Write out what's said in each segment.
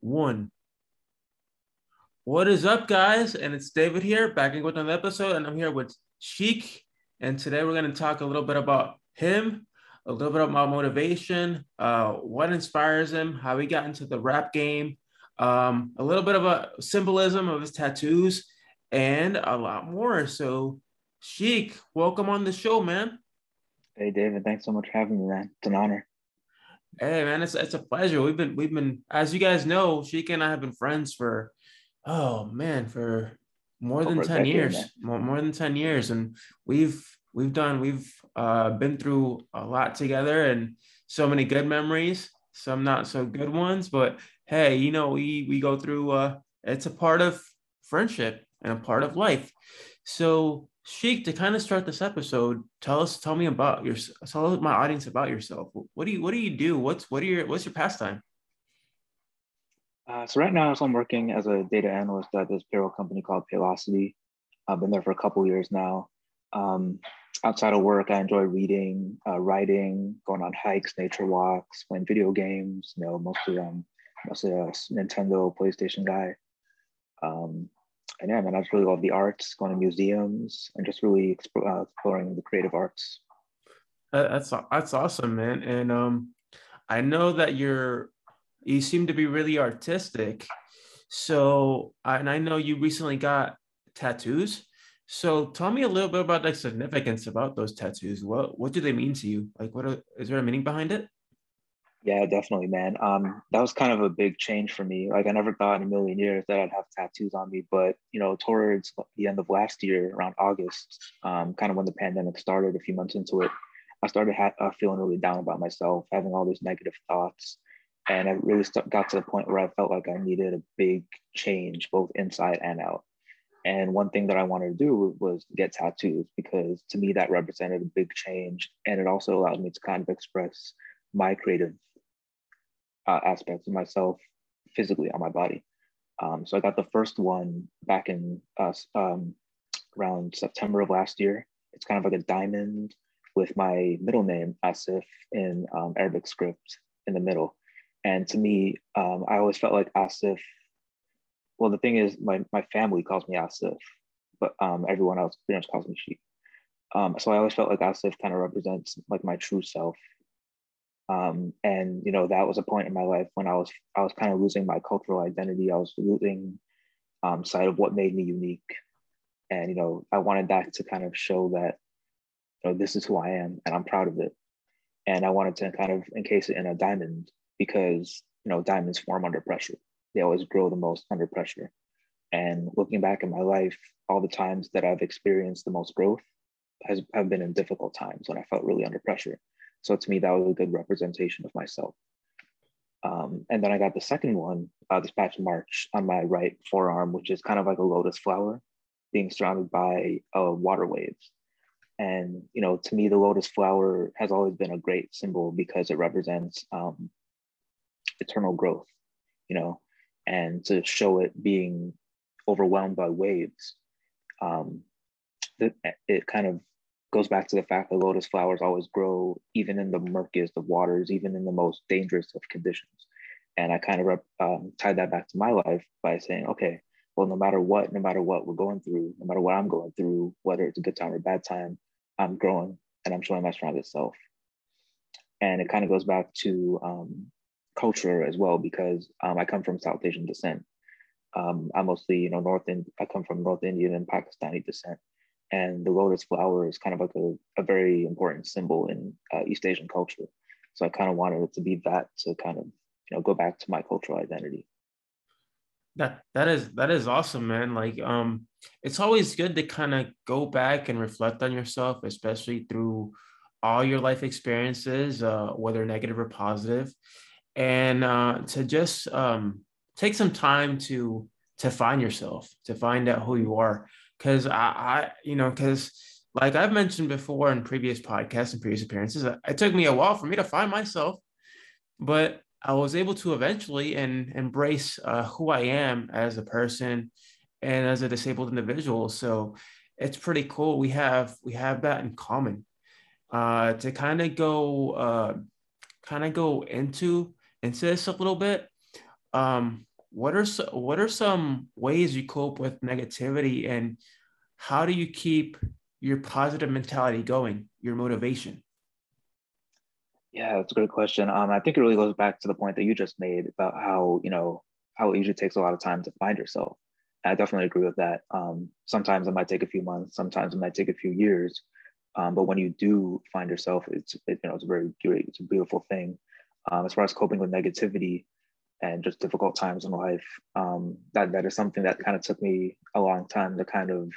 one. What is up, guys? And it's David here, back in with another episode, and I'm here with Sheik. And today we're going to talk a little bit about him, a little bit about motivation, uh, what inspires him, how he got into the rap game, um, a little bit of a symbolism of his tattoos, and a lot more. So, Sheik, welcome on the show, man. Hey, David, thanks so much for having me, man. It's an honor. Hey man, it's it's a pleasure. We've been we've been as you guys know, Sheik and I have been friends for oh man, for more than 10 decade, years. More, more than 10 years. And we've we've done, we've uh been through a lot together and so many good memories, some not so good ones. But hey, you know, we we go through uh it's a part of friendship and a part of life. So Sheik, to kind of start this episode, tell us, tell me about your, tell my audience about yourself. What do you, what do you do? What's, what are your, what's your pastime? Uh, so right now, so I'm working as a data analyst at this payroll company called Paylocity. I've been there for a couple years now. Um, outside of work, I enjoy reading, uh, writing, going on hikes, nature walks, playing video games. You know, mostly um, mostly a Nintendo, PlayStation guy. Um, and yeah, man, I just really love the arts, going to museums, and just really uh, exploring the creative arts. That's that's awesome, man. And um, I know that you're you seem to be really artistic. So, and I know you recently got tattoos. So, tell me a little bit about the significance about those tattoos. What what do they mean to you? Like, what are, is there a meaning behind it? Yeah, definitely, man. Um, that was kind of a big change for me. Like I never thought in a million years that I'd have tattoos on me, but you know, towards the end of last year, around August, um, kind of when the pandemic started, a few months into it, I started ha- uh, feeling really down about myself, having all these negative thoughts, and I really st- got to the point where I felt like I needed a big change, both inside and out. And one thing that I wanted to do was get tattoos because to me that represented a big change, and it also allowed me to kind of express my creative uh, aspects of myself physically on my body. Um, so I got the first one back in uh, um, around September of last year. It's kind of like a diamond with my middle name Asif in um, Arabic script in the middle. And to me, um, I always felt like Asif. Well, the thing is, my my family calls me Asif, but um, everyone else pretty much calls me Sheik. Um, so I always felt like Asif kind of represents like my true self um, and you know that was a point in my life when I was I was kind of losing my cultural identity. I was losing um, sight of what made me unique, and you know I wanted that to kind of show that you know this is who I am and I'm proud of it. And I wanted to kind of encase it in a diamond because you know diamonds form under pressure. They always grow the most under pressure. And looking back in my life, all the times that I've experienced the most growth has have been in difficult times when I felt really under pressure. So to me, that was a good representation of myself. Um, and then I got the second one uh, this past March on my right forearm, which is kind of like a lotus flower being surrounded by uh, water waves. And, you know, to me, the lotus flower has always been a great symbol because it represents um, eternal growth, you know, and to show it being overwhelmed by waves, um, it, it kind of goes back to the fact that lotus flowers always grow even in the murkiest of waters, even in the most dangerous of conditions. And I kind of um, tied that back to my life by saying, okay, well, no matter what, no matter what we're going through, no matter what I'm going through, whether it's a good time or bad time, I'm growing and I'm showing my strongest self. And it kind of goes back to um, culture as well, because um, I come from South Asian descent. Um, I'm mostly, you know, North Ind- I come from North Indian and Pakistani descent and the lotus flower is kind of like a, a very important symbol in uh, East Asian culture. So I kind of wanted it to be that to kind of you know go back to my cultural identity. That that is that is awesome, man. Like um, it's always good to kind of go back and reflect on yourself, especially through all your life experiences, uh, whether negative or positive, and uh, to just um, take some time to to find yourself, to find out who you are because I, I, you know, because like I've mentioned before in previous podcasts and previous appearances, it took me a while for me to find myself, but I was able to eventually and embrace uh, who I am as a person and as a disabled individual. So it's pretty cool. We have we have that in common. Uh, to kind of go uh, kind of go into into this a little bit. um, what are so, what are some ways you cope with negativity, and how do you keep your positive mentality going, your motivation? Yeah, that's a great question. Um, I think it really goes back to the point that you just made about how you know how it usually takes a lot of time to find yourself. I definitely agree with that. Um, sometimes it might take a few months, sometimes it might take a few years, um, but when you do find yourself, it's it, you know it's a very great, it's a beautiful thing. Um, as far as coping with negativity and just difficult times in life, um, that that is something that kind of took me a long time to kind of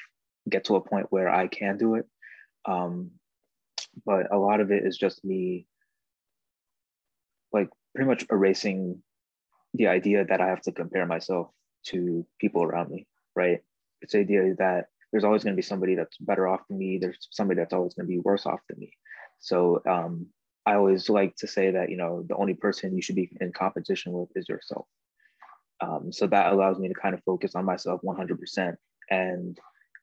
get to a point where I can do it. Um, but a lot of it is just me like pretty much erasing the idea that I have to compare myself to people around me, right? It's the idea that there's always going to be somebody that's better off than me. There's somebody that's always going to be worse off than me. So um, I always like to say that you know the only person you should be in competition with is yourself. Um, so that allows me to kind of focus on myself 100% and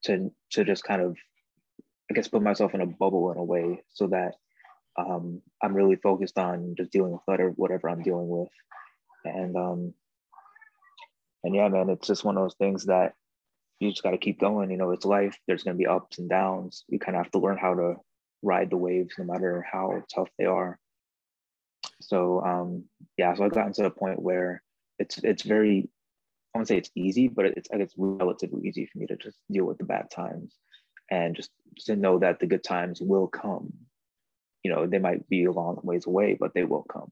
to to just kind of I guess put myself in a bubble in a way so that um, I'm really focused on just dealing with whatever, whatever I'm dealing with. And um, and yeah, man, it's just one of those things that you just got to keep going. You know, it's life. There's going to be ups and downs. You kind of have to learn how to ride the waves, no matter how tough they are. So um, yeah, so I've gotten to the point where it's it's very I won't say it's easy, but it's it's relatively easy for me to just deal with the bad times and just to know that the good times will come you know, they might be a long ways away, but they will come.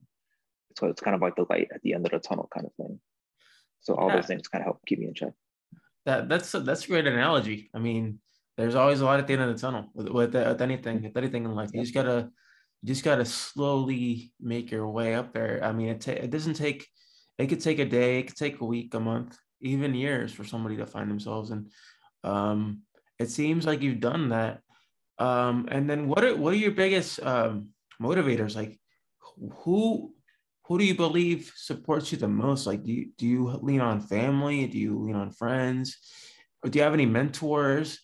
So it's kind of like the light at the end of the tunnel kind of thing. So all yeah. those things kind of help keep me in check. That that's a, that's a great analogy. I mean, there's always a light at the end of the tunnel with, with, with anything, with anything in life. You just gotta, you just gotta slowly make your way up there. I mean, it ta- it doesn't take, it could take a day, it could take a week, a month, even years for somebody to find themselves. And um, it seems like you've done that um, and then what are what are your biggest um, motivators? Like who who do you believe supports you the most? Like do you, do you lean on family? Do you lean on friends? Or do you have any mentors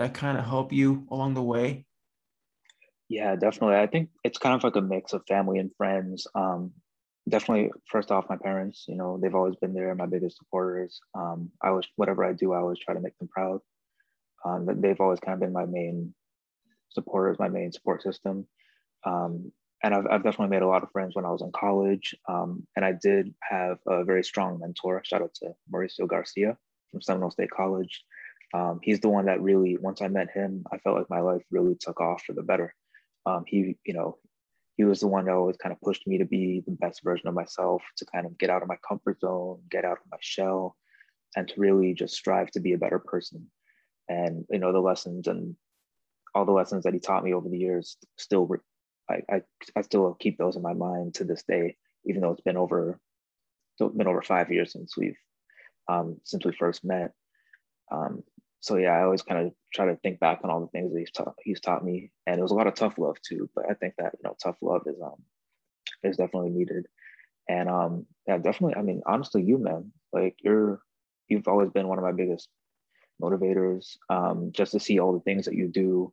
that kind of help you along the way? Yeah, definitely. I think it's kind of like a mix of family and friends. Um, definitely, first off, my parents. You know, they've always been there, my biggest supporters. Um, I was whatever I do, I always try to make them proud. Um, they've always kind of been my main supporter is my main support system. Um, and I've, I've definitely made a lot of friends when I was in college. Um, and I did have a very strong mentor. Shout out to Mauricio Garcia from Seminole State College. Um, he's the one that really, once I met him, I felt like my life really took off for the better. Um, he, you know, he was the one that always kind of pushed me to be the best version of myself, to kind of get out of my comfort zone, get out of my shell, and to really just strive to be a better person. And you know, the lessons and all the lessons that he taught me over the years still I, I, I still keep those in my mind to this day, even though it's been over it's been over five years since we've um, since we first met. Um, so yeah, I always kind of try to think back on all the things that he's taught he's taught me, and it was a lot of tough love too. But I think that you know tough love is um is definitely needed, and um yeah, definitely. I mean, honestly, you man, like you're you've always been one of my biggest motivators. Um, just to see all the things that you do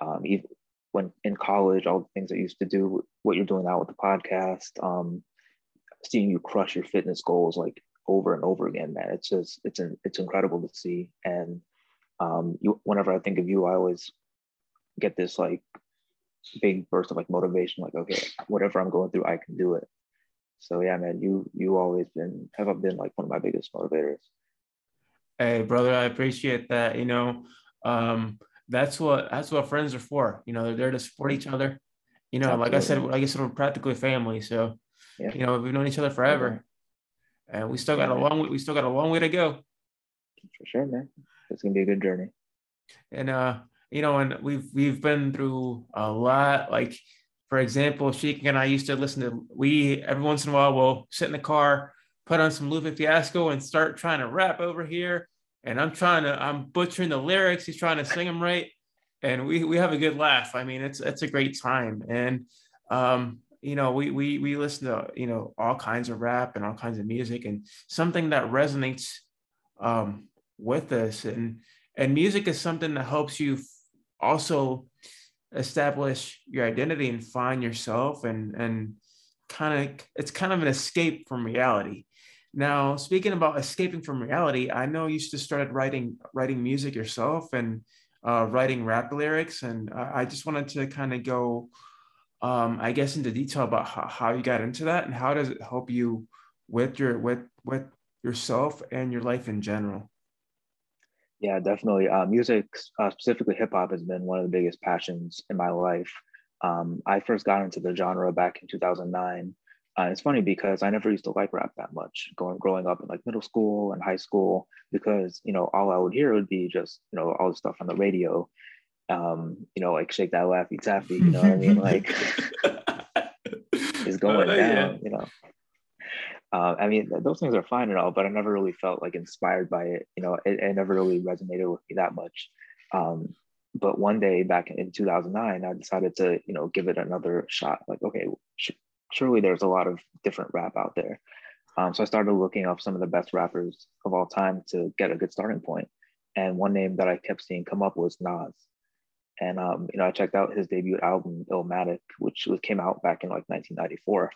um, even when in college, all the things that you used to do, what you're doing now with the podcast, um, seeing you crush your fitness goals like over and over again, man, it's just it's an, it's incredible to see. And um, you, whenever I think of you, I always get this like big burst of like motivation, like okay, whatever I'm going through, I can do it. So yeah, man, you you always been have been like one of my biggest motivators. Hey, brother, I appreciate that. You know, um, that's what that's what friends are for. You know, they're there to support each other. You know, Absolutely. like I said, like I said, we're practically family. So, yeah. you know, we've known each other forever, yeah. and we still got a long we still got a long way to go. For sure, man. It's gonna be a good journey. And uh, you know, and we've we've been through a lot. Like, for example, Sheik and I used to listen to we every once in a while we'll sit in the car, put on some Lupe Fiasco, and start trying to rap over here and I'm trying to I'm butchering the lyrics. He's trying to sing them right, and we we have a good laugh. I mean, it's it's a great time, and um, you know, we we we listen to you know all kinds of rap and all kinds of music, and something that resonates um, with us, and and music is something that helps you also establish your identity and find yourself, and and kind of it's kind of an escape from reality. Now, speaking about escaping from reality, I know you just started writing writing music yourself and uh, writing rap lyrics, and I just wanted to kind of go, um, I guess, into detail about how, how you got into that and how does it help you with your with with yourself and your life in general. Yeah, definitely. Uh, music, uh, specifically hip hop, has been one of the biggest passions in my life. Um, I first got into the genre back in 2009 uh, it's funny because I never used to like rap that much going growing up in like middle school and high school because you know all I would hear would be just you know all the stuff on the radio, um, you know like shake that laffy taffy, you know what I mean like it's going uh, down, yeah. you know. Uh, I mean those things are fine and all, but I never really felt like inspired by it. You know, it, it never really resonated with me that much. Um, but one day back in 2009, I decided to you know give it another shot. Like okay, surely there's a lot of different rap out there. Um, so I started looking up some of the best rappers of all time to get a good starting point. And one name that I kept seeing come up was Nas. And um, you know, I checked out his debut album Illmatic, which was, came out back in like 1994,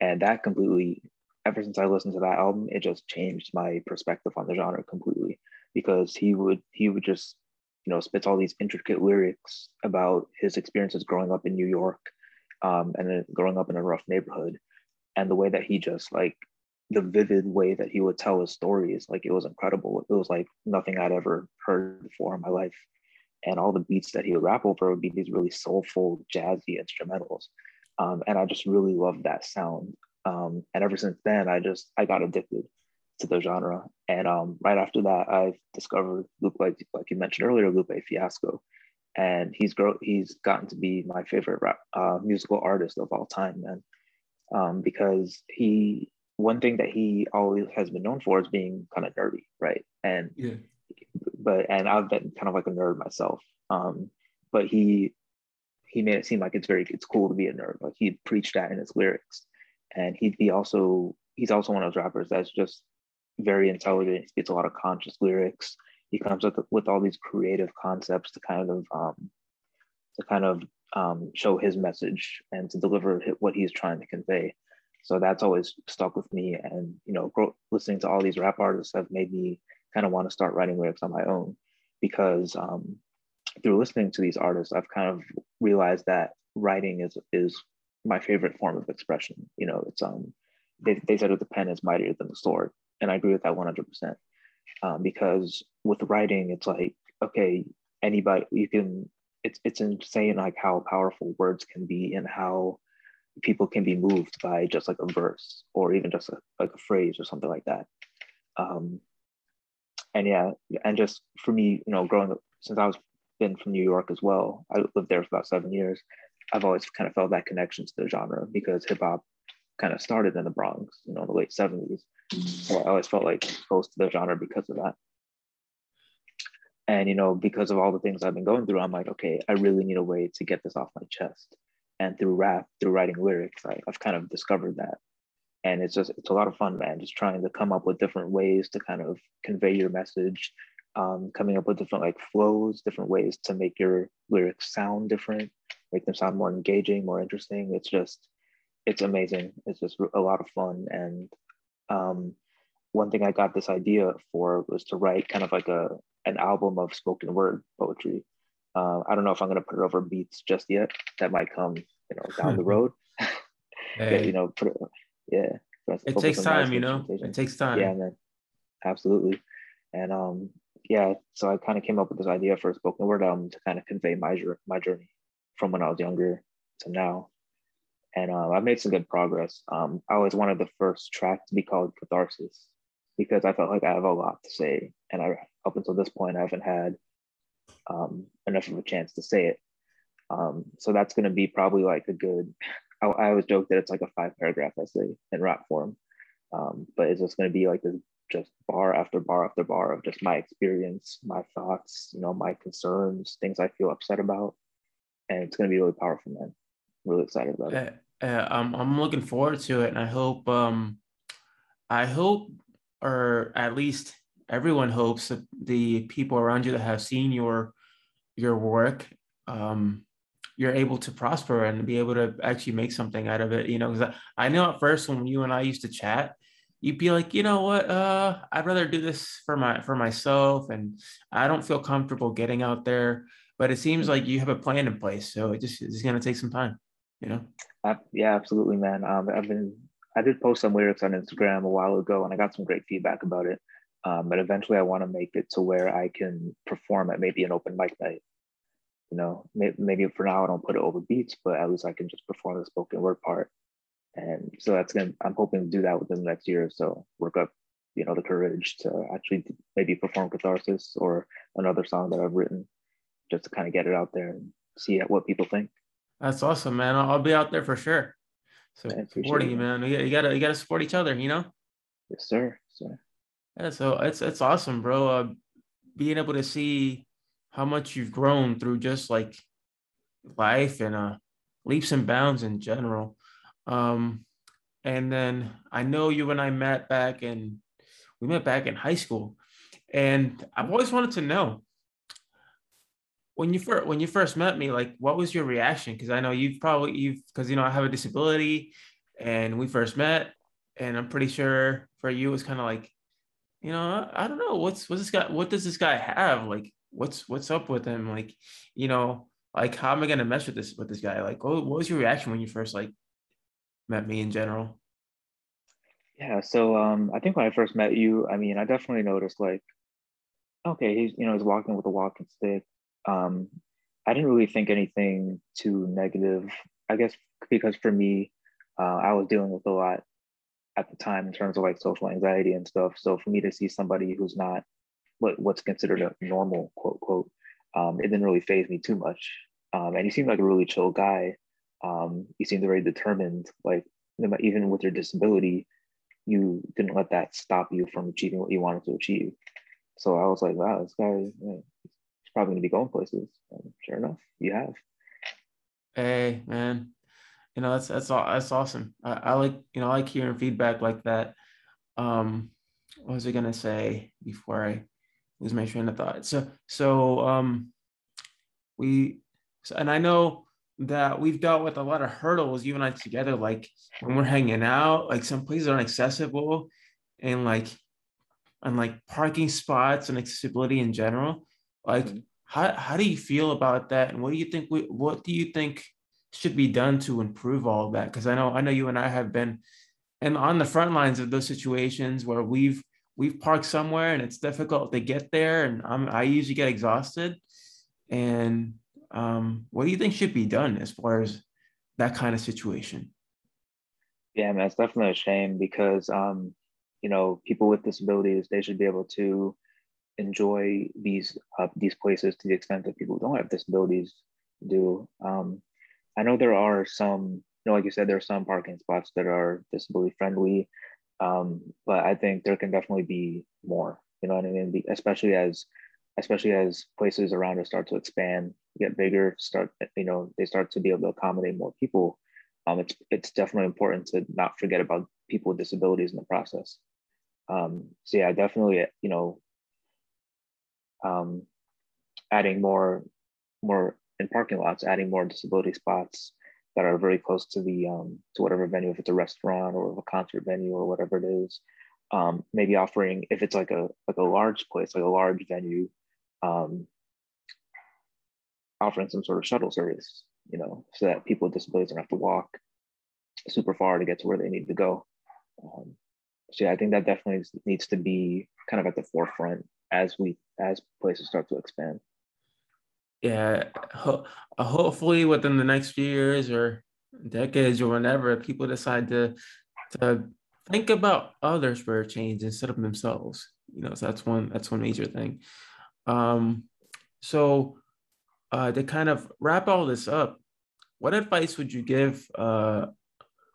and that completely. Ever since I listened to that album, it just changed my perspective on the genre completely. Because he would he would just you know spits all these intricate lyrics about his experiences growing up in New York um, and growing up in a rough neighborhood. And the way that he just like the vivid way that he would tell his stories like it was incredible. It was like nothing i'd ever heard before in my life. And all the beats that he would rap over would be these really soulful jazzy instrumentals. Um, and i just really loved that sound um, and ever since then i just i got addicted to the genre and um, right after that i discovered lupe like, like you mentioned earlier lupe fiasco and he's grow he's gotten to be my favorite rap, uh, musical artist of all time, man. Um, because he one thing that he always has been known for is being kind of nerdy, right? And yeah. but and I've been kind of like a nerd myself. Um, but he he made it seem like it's very it's cool to be a nerd. Like he preached that in his lyrics, and he he also he's also one of those rappers that's just very intelligent. He speaks a lot of conscious lyrics he comes up with all these creative concepts to kind of um, to kind of um, show his message and to deliver what he's trying to convey. So that's always stuck with me. And you know, listening to all these rap artists have made me kind of want to start writing lyrics on my own because um, through listening to these artists, I've kind of realized that writing is is my favorite form of expression. You know, it's um they, they said that the pen is mightier than the sword, and I agree with that 100 percent um, because with writing it's like okay anybody you can it's it's insane like how powerful words can be and how people can be moved by just like a verse or even just a, like a phrase or something like that um, and yeah and just for me you know growing up since i was been from new york as well i lived there for about seven years i've always kind of felt that connection to the genre because hip-hop kind of started in the bronx you know in the late 70s so I always felt like close to the genre because of that. And you know, because of all the things I've been going through, I'm like, okay, I really need a way to get this off my chest. And through rap, through writing lyrics, I, I've kind of discovered that. And it's just it's a lot of fun, man. Just trying to come up with different ways to kind of convey your message, um, coming up with different like flows, different ways to make your lyrics sound different, make them sound more engaging, more interesting. It's just it's amazing. It's just a lot of fun, and um, one thing I got this idea for was to write kind of like a an album of spoken word poetry. Uh, I don't know if I'm going to put it over beats just yet. That might come, you know, down the road. hey. you know, put it, yeah. It takes time, you know. It takes time. Yeah, man. Absolutely. And um, yeah, so I kind of came up with this idea for a spoken word album to kind of convey my my journey from when I was younger to now and uh, I've made some good progress. Um, I always wanted the first track to be called Catharsis because I felt like I have a lot to say, and I up until this point I haven't had um, enough of a chance to say it. Um, so that's going to be probably like a good. I, I, always joke that it's like a five paragraph essay in rap form, um, but it's just going to be like this just bar after bar after bar of just my experience, my thoughts, you know, my concerns, things I feel upset about, and it's going to be really powerful, man really excited about it. Uh, I'm I'm looking forward to it, and I hope um, I hope, or at least everyone hopes that the people around you that have seen your your work, um, you're able to prosper and be able to actually make something out of it. You know, because I, I know at first when you and I used to chat, you'd be like, you know what, uh, I'd rather do this for my for myself, and I don't feel comfortable getting out there. But it seems like you have a plan in place, so it just it's gonna take some time, you know. Uh, yeah, absolutely, man. Um, I've been I did post some lyrics on Instagram a while ago, and I got some great feedback about it. Um, but eventually, I want to make it to where I can perform at maybe an open mic night. You know, maybe, maybe for now I don't put it over beats, but at least I can just perform the spoken word part. And so that's gonna. I'm hoping to do that within the next year or so. Work up, you know, the courage to actually maybe perform Catharsis or another song that I've written, just to kind of get it out there and see what people think. That's awesome, man. I'll, I'll be out there for sure. So supporting you, man. You, you gotta you gotta support each other, you know. Yes, sir. Sir. Yeah, so it's it's awesome, bro. Uh, being able to see how much you've grown through just like life and uh leaps and bounds in general. Um, and then I know you and I met back in we met back in high school, and I've always wanted to know when you first when you first met me, like what was your reaction? Because I know you've probably you've because you know I have a disability, and we first met, and I'm pretty sure for you it was kind of like, you know, I, I don't know what's what's this guy what does this guy have like what's what's up with him like you know like how am I gonna mess with this with this guy like what, what was your reaction when you first like met me in general? Yeah, so um, I think when I first met you, I mean, I definitely noticed like, okay, he's you know he's walking with a walking stick um, I didn't really think anything too negative. I guess because for me, uh, I was dealing with a lot at the time in terms of like social anxiety and stuff. So for me to see somebody who's not what what's considered a normal quote quote, um, it didn't really phase me too much. Um, and he seemed like a really chill guy. Um, he seemed very determined. Like even with your disability, you didn't let that stop you from achieving what you wanted to achieve. So I was like, wow, this guy, probably going to be going places. And sure enough, you have. Hey, man. You know, that's that's that's awesome. I, I like, you know, I like hearing feedback like that. Um, what was I gonna say before I lose my train of thought? So so um we so, and I know that we've dealt with a lot of hurdles, you and I together, like when we're hanging out, like some places aren't accessible and like and like parking spots and accessibility in general. Like, mm-hmm. how, how do you feel about that? And what do you think, we, what do you think should be done to improve all that? Because I know, I know you and I have been and on the front lines of those situations where we've, we've parked somewhere and it's difficult to get there. And I'm, I usually get exhausted. And um, what do you think should be done as far as that kind of situation? Yeah, man, it's definitely a shame because, um, you know, people with disabilities, they should be able to enjoy these uh, these places to the extent that people who don't have disabilities do. Um, I know there are some, you know, like you said, there are some parking spots that are disability friendly, um, but I think there can definitely be more. You know what I mean? Especially as especially as places around us start to expand, get bigger, start you know they start to be able to accommodate more people. Um, it's it's definitely important to not forget about people with disabilities in the process. Um, so yeah, definitely you know um, adding more more in parking lots, adding more disability spots that are very close to the um, to whatever venue, if it's a restaurant or a concert venue or whatever it is. Um, maybe offering if it's like a like a large place, like a large venue, um, offering some sort of shuttle service, you know, so that people with disabilities don't have to walk super far to get to where they need to go. Um, so yeah, I think that definitely needs to be kind of at the forefront as we as places start to expand. Yeah, ho- uh, hopefully within the next few years or decades or whenever, people decide to to think about others for a change instead of themselves. You know, so that's one that's one major thing. Um, so uh, to kind of wrap all this up, what advice would you give uh,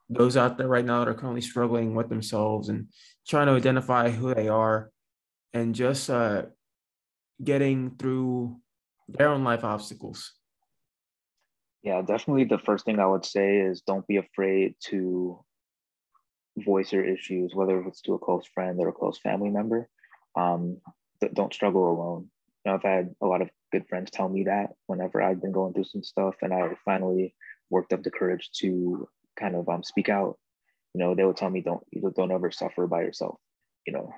those out there right now that are currently struggling with themselves and trying to identify who they are and just uh, getting through their own life obstacles? Yeah, definitely. The first thing I would say is don't be afraid to voice your issues, whether it's to a close friend or a close family member. Um, don't struggle alone. You know, I've had a lot of good friends tell me that whenever I've been going through some stuff, and I finally worked up the courage to kind of um, speak out you know, they would tell me don't don't ever suffer by yourself. You know,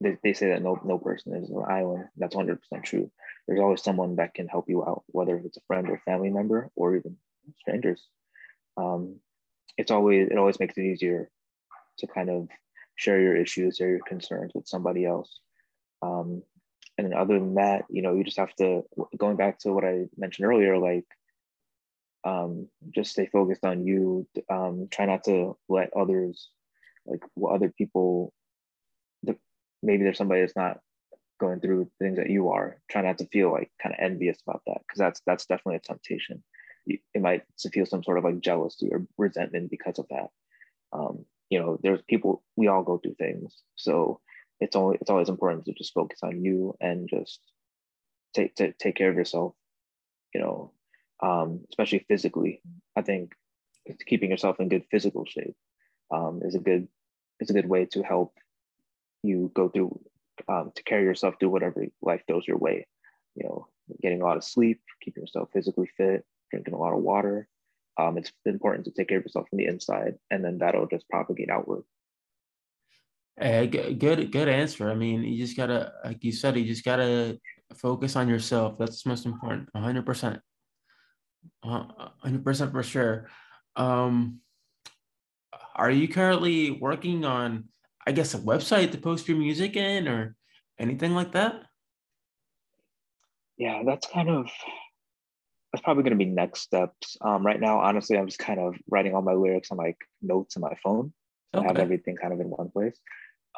they, they say that no no person is an island. That's 100 percent true. There's always someone that can help you out, whether it's a friend or family member or even strangers. Um, it's always it always makes it easier to kind of share your issues, share your concerns with somebody else. Um, and then other than that, you know, you just have to going back to what I mentioned earlier, like um, just stay focused on you. Um, try not to let others, like what other people, maybe there's somebody that's not going through things that you are. Try not to feel like kind of envious about that because that's that's definitely a temptation. It might feel some sort of like jealousy or resentment because of that. Um, you know, there's people we all go through things, so it's always it's always important to just focus on you and just take to take care of yourself. You know, um, especially physically. I think keeping yourself in good physical shape um, is a good is a good way to help you go through um, to carry yourself through whatever life throws your way. You know, getting a lot of sleep, keeping yourself physically fit, drinking a lot of water. Um, it's important to take care of yourself from the inside, and then that'll just propagate outward. Good, good answer. I mean, you just gotta, like you said, you just gotta focus on yourself. That's most important. hundred percent. hundred percent for sure. Um, are you currently working on, I guess, a website to post your music in, or anything like that? Yeah, that's kind of that's probably going to be next steps. Um, right now, honestly, I'm just kind of writing all my lyrics on like notes on my phone. So okay. I have everything kind of in one place.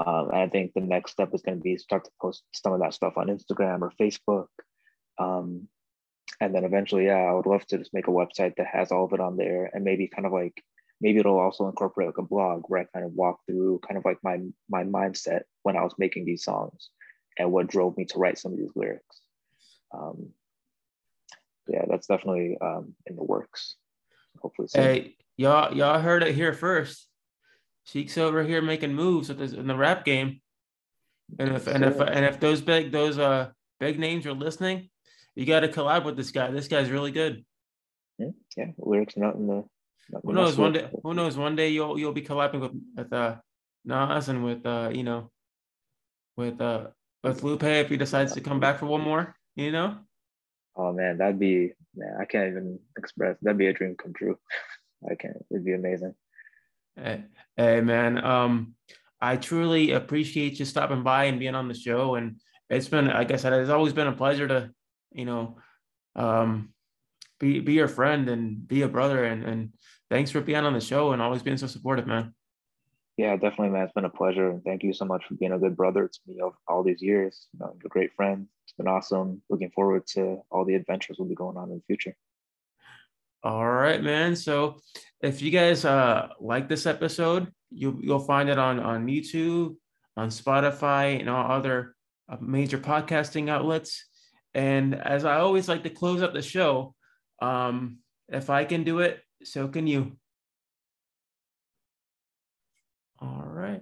Um, and I think the next step is going to be start to post some of that stuff on Instagram or Facebook. Um, and then eventually, yeah, I would love to just make a website that has all of it on there and maybe kind of like, maybe it'll also incorporate like a blog where I kind of walk through kind of like my, my mindset when I was making these songs and what drove me to write some of these lyrics. Um, yeah, that's definitely um, in the works. Hopefully, soon. hey, y'all, y'all heard it here first. Sheik's over here making moves with this, in the rap game. And if and if and if those big those uh big names are listening, you got to collab with this guy. This guy's really good. Yeah, yeah. lyrics not in the. Who knows one day? Who knows one day you'll you'll be collabing with with uh Nas and with uh you know with uh with Lupe if he decides to come back for one more. You know. Oh man, that'd be man. I can't even express. That'd be a dream come true. I can't. It'd be amazing. Hey, hey, man. Um, I truly appreciate you stopping by and being on the show. And it's been, like I said, it's always been a pleasure to, you know, um, be be your friend and be a brother. And and thanks for being on the show and always being so supportive, man. Yeah, definitely, man. It's been a pleasure, and thank you so much for being a good brother to me of all these years. You know, you're a great friend. It's been awesome. Looking forward to all the adventures we'll be going on in the future. All right, man. So if you guys uh, like this episode, you, you'll find it on, on YouTube, on Spotify, and all other uh, major podcasting outlets. And as I always like to close up the show, um, if I can do it, so can you.